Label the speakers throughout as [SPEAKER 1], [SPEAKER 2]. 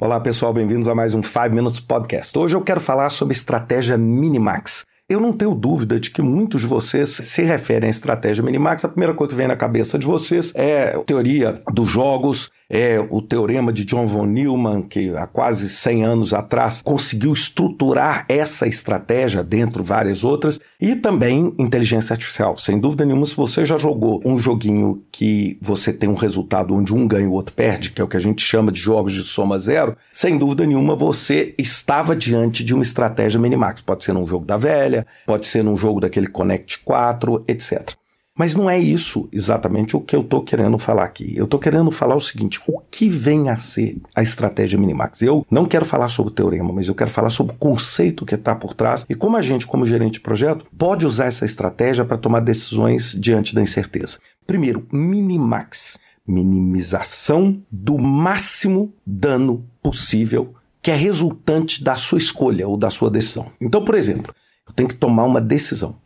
[SPEAKER 1] Olá pessoal, bem-vindos a mais um 5 Minutes Podcast. Hoje eu quero falar sobre estratégia Minimax. Eu não tenho dúvida de que muitos de vocês se referem à estratégia Minimax. A primeira coisa que vem na cabeça de vocês é a teoria dos jogos, é o teorema de John von Neumann, que há quase 100 anos atrás conseguiu estruturar essa estratégia dentro de várias outras, e também inteligência artificial. Sem dúvida nenhuma, se você já jogou um joguinho que você tem um resultado onde um ganha e o outro perde, que é o que a gente chama de jogos de soma zero, sem dúvida nenhuma você estava diante de uma estratégia Minimax. Pode ser num jogo da velha, pode ser num jogo daquele Connect 4, etc. Mas não é isso exatamente o que eu estou querendo falar aqui. Eu estou querendo falar o seguinte: o que vem a ser a estratégia Minimax? Eu não quero falar sobre o teorema, mas eu quero falar sobre o conceito que está por trás e como a gente, como gerente de projeto, pode usar essa estratégia para tomar decisões diante da incerteza. Primeiro, Minimax minimização do máximo dano possível que é resultante da sua escolha ou da sua decisão. Então, por exemplo, tenho que tomar uma decisão.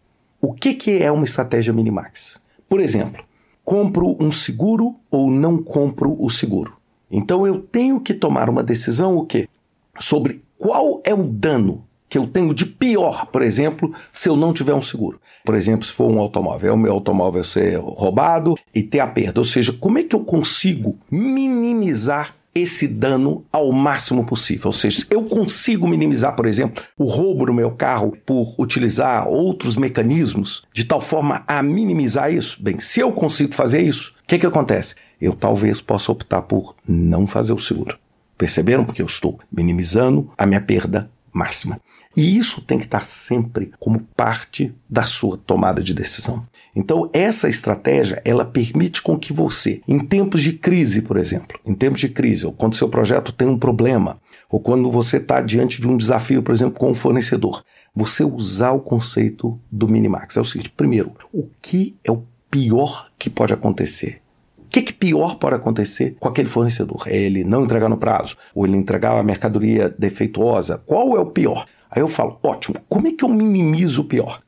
[SPEAKER 1] O que, que é uma estratégia Minimax? Por exemplo, compro um seguro ou não compro o seguro? Então eu tenho que tomar uma decisão o quê? Sobre qual é o dano que eu tenho de pior, por exemplo, se eu não tiver um seguro. Por exemplo, se for um automóvel, o meu automóvel ser roubado e ter a perda. Ou seja, como é que eu consigo minimizar esse dano ao máximo possível. Ou seja, eu consigo minimizar, por exemplo, o roubo no meu carro por utilizar outros mecanismos de tal forma a minimizar isso. Bem, se eu consigo fazer isso, o que, que acontece? Eu talvez possa optar por não fazer o seguro. Perceberam? Porque eu estou minimizando a minha perda máxima. E isso tem que estar sempre como parte da sua tomada de decisão. Então, essa estratégia, ela permite com que você, em tempos de crise, por exemplo, em tempos de crise, ou quando seu projeto tem um problema, ou quando você está diante de um desafio, por exemplo, com um fornecedor, você usar o conceito do minimax. É o seguinte, primeiro, o que é o pior que pode acontecer? O que, que pior pode acontecer com aquele fornecedor? É ele não entregar no prazo, ou ele entregar a mercadoria defeituosa? Qual é o pior? Aí eu falo, ótimo, como é que eu minimizo o pior?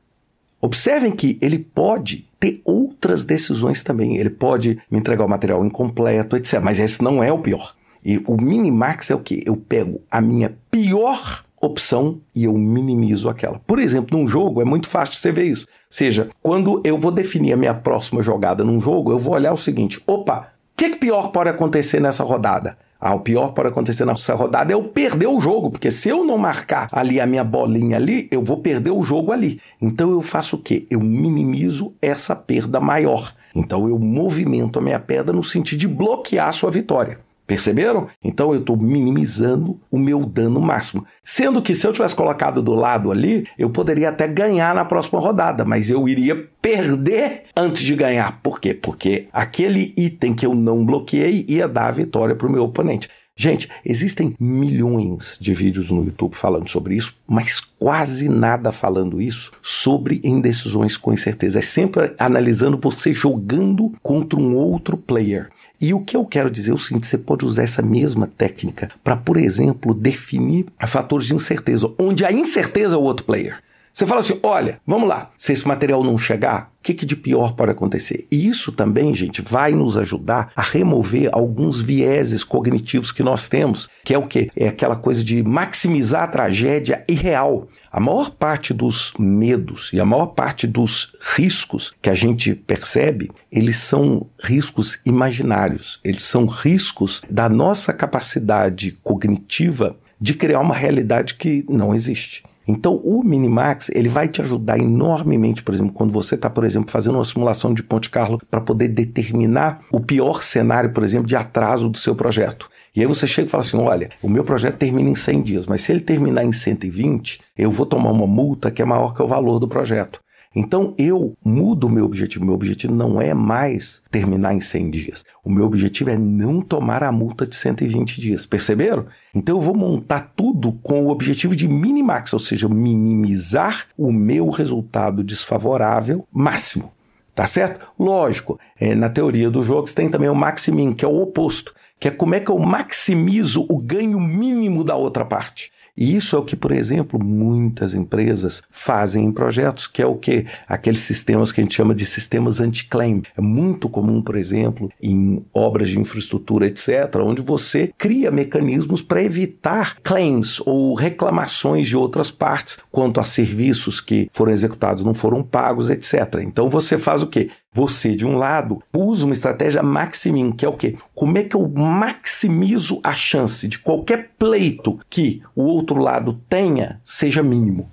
[SPEAKER 1] Observem que ele pode ter outras decisões também. Ele pode me entregar o material incompleto, etc. Mas esse não é o pior. E o minimax é o que? Eu pego a minha pior opção e eu minimizo aquela. Por exemplo, num jogo é muito fácil você ver isso. Ou seja, quando eu vou definir a minha próxima jogada num jogo, eu vou olhar o seguinte: opa, o que, que pior pode acontecer nessa rodada? Ah, o pior pode acontecer nessa rodada é eu perder o jogo, porque se eu não marcar ali a minha bolinha ali, eu vou perder o jogo ali. Então eu faço o quê? Eu minimizo essa perda maior. Então eu movimento a minha pedra no sentido de bloquear a sua vitória. Perceberam? Então eu estou minimizando o meu dano máximo. Sendo que se eu tivesse colocado do lado ali, eu poderia até ganhar na próxima rodada, mas eu iria perder antes de ganhar. Por quê? Porque aquele item que eu não bloqueei ia dar a vitória para o meu oponente. Gente, existem milhões de vídeos no YouTube falando sobre isso, mas quase nada falando isso sobre indecisões com incerteza. É sempre analisando você jogando contra um outro player. E o que eu quero dizer é o seguinte: você pode usar essa mesma técnica para, por exemplo, definir fatores de incerteza, onde a incerteza é o outro player. Você fala assim: olha, vamos lá, se esse material não chegar, o que, que de pior pode acontecer? E isso também, gente, vai nos ajudar a remover alguns vieses cognitivos que nós temos, que é o quê? É aquela coisa de maximizar a tragédia irreal. A maior parte dos medos e a maior parte dos riscos que a gente percebe, eles são riscos imaginários, eles são riscos da nossa capacidade cognitiva de criar uma realidade que não existe. Então, o Minimax ele vai te ajudar enormemente, por exemplo, quando você está, por exemplo, fazendo uma simulação de Ponte Carlo para poder determinar o pior cenário, por exemplo, de atraso do seu projeto. E aí você chega e fala assim: olha, o meu projeto termina em 100 dias, mas se ele terminar em 120, eu vou tomar uma multa que é maior que o valor do projeto. Então eu mudo o meu objetivo. Meu objetivo não é mais terminar em 100 dias. O meu objetivo é não tomar a multa de 120 dias. Perceberam? Então eu vou montar tudo com o objetivo de minimax, ou seja, minimizar o meu resultado desfavorável máximo. Tá certo? Lógico, é, na teoria dos jogos tem também o maximin, que é o oposto, que é como é que eu maximizo o ganho mínimo da outra parte. E isso é o que, por exemplo, muitas empresas fazem em projetos, que é o que? Aqueles sistemas que a gente chama de sistemas anti-claim. É muito comum, por exemplo, em obras de infraestrutura, etc., onde você cria mecanismos para evitar claims ou reclamações de outras partes quanto a serviços que foram executados não foram pagos, etc. Então você faz o quê? Você, de um lado, usa uma estratégia maximin, que é o quê? Como é que eu maximizo a chance de qualquer pleito que o outro lado tenha seja mínimo?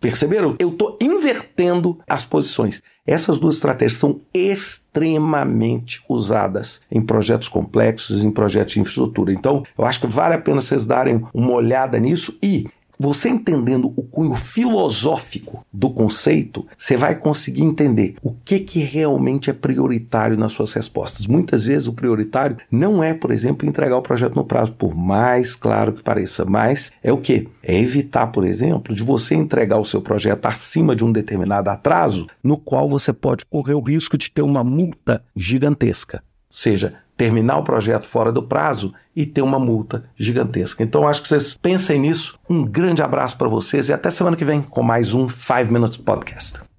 [SPEAKER 1] Perceberam? Eu estou invertendo as posições. Essas duas estratégias são extremamente usadas em projetos complexos, em projetos de infraestrutura. Então, eu acho que vale a pena vocês darem uma olhada nisso e você entendendo o cunho filosófico do conceito, você vai conseguir entender o que, que realmente é prioritário nas suas respostas. Muitas vezes o prioritário não é, por exemplo, entregar o projeto no prazo, por mais claro que pareça, mas é o que? É evitar, por exemplo, de você entregar o seu projeto acima de um determinado atraso, no qual você pode correr o risco de ter uma multa gigantesca. Ou seja, terminar o projeto fora do prazo e ter uma multa gigantesca. Então acho que vocês pensem nisso. Um grande abraço para vocês e até semana que vem com mais um 5 Minutes Podcast.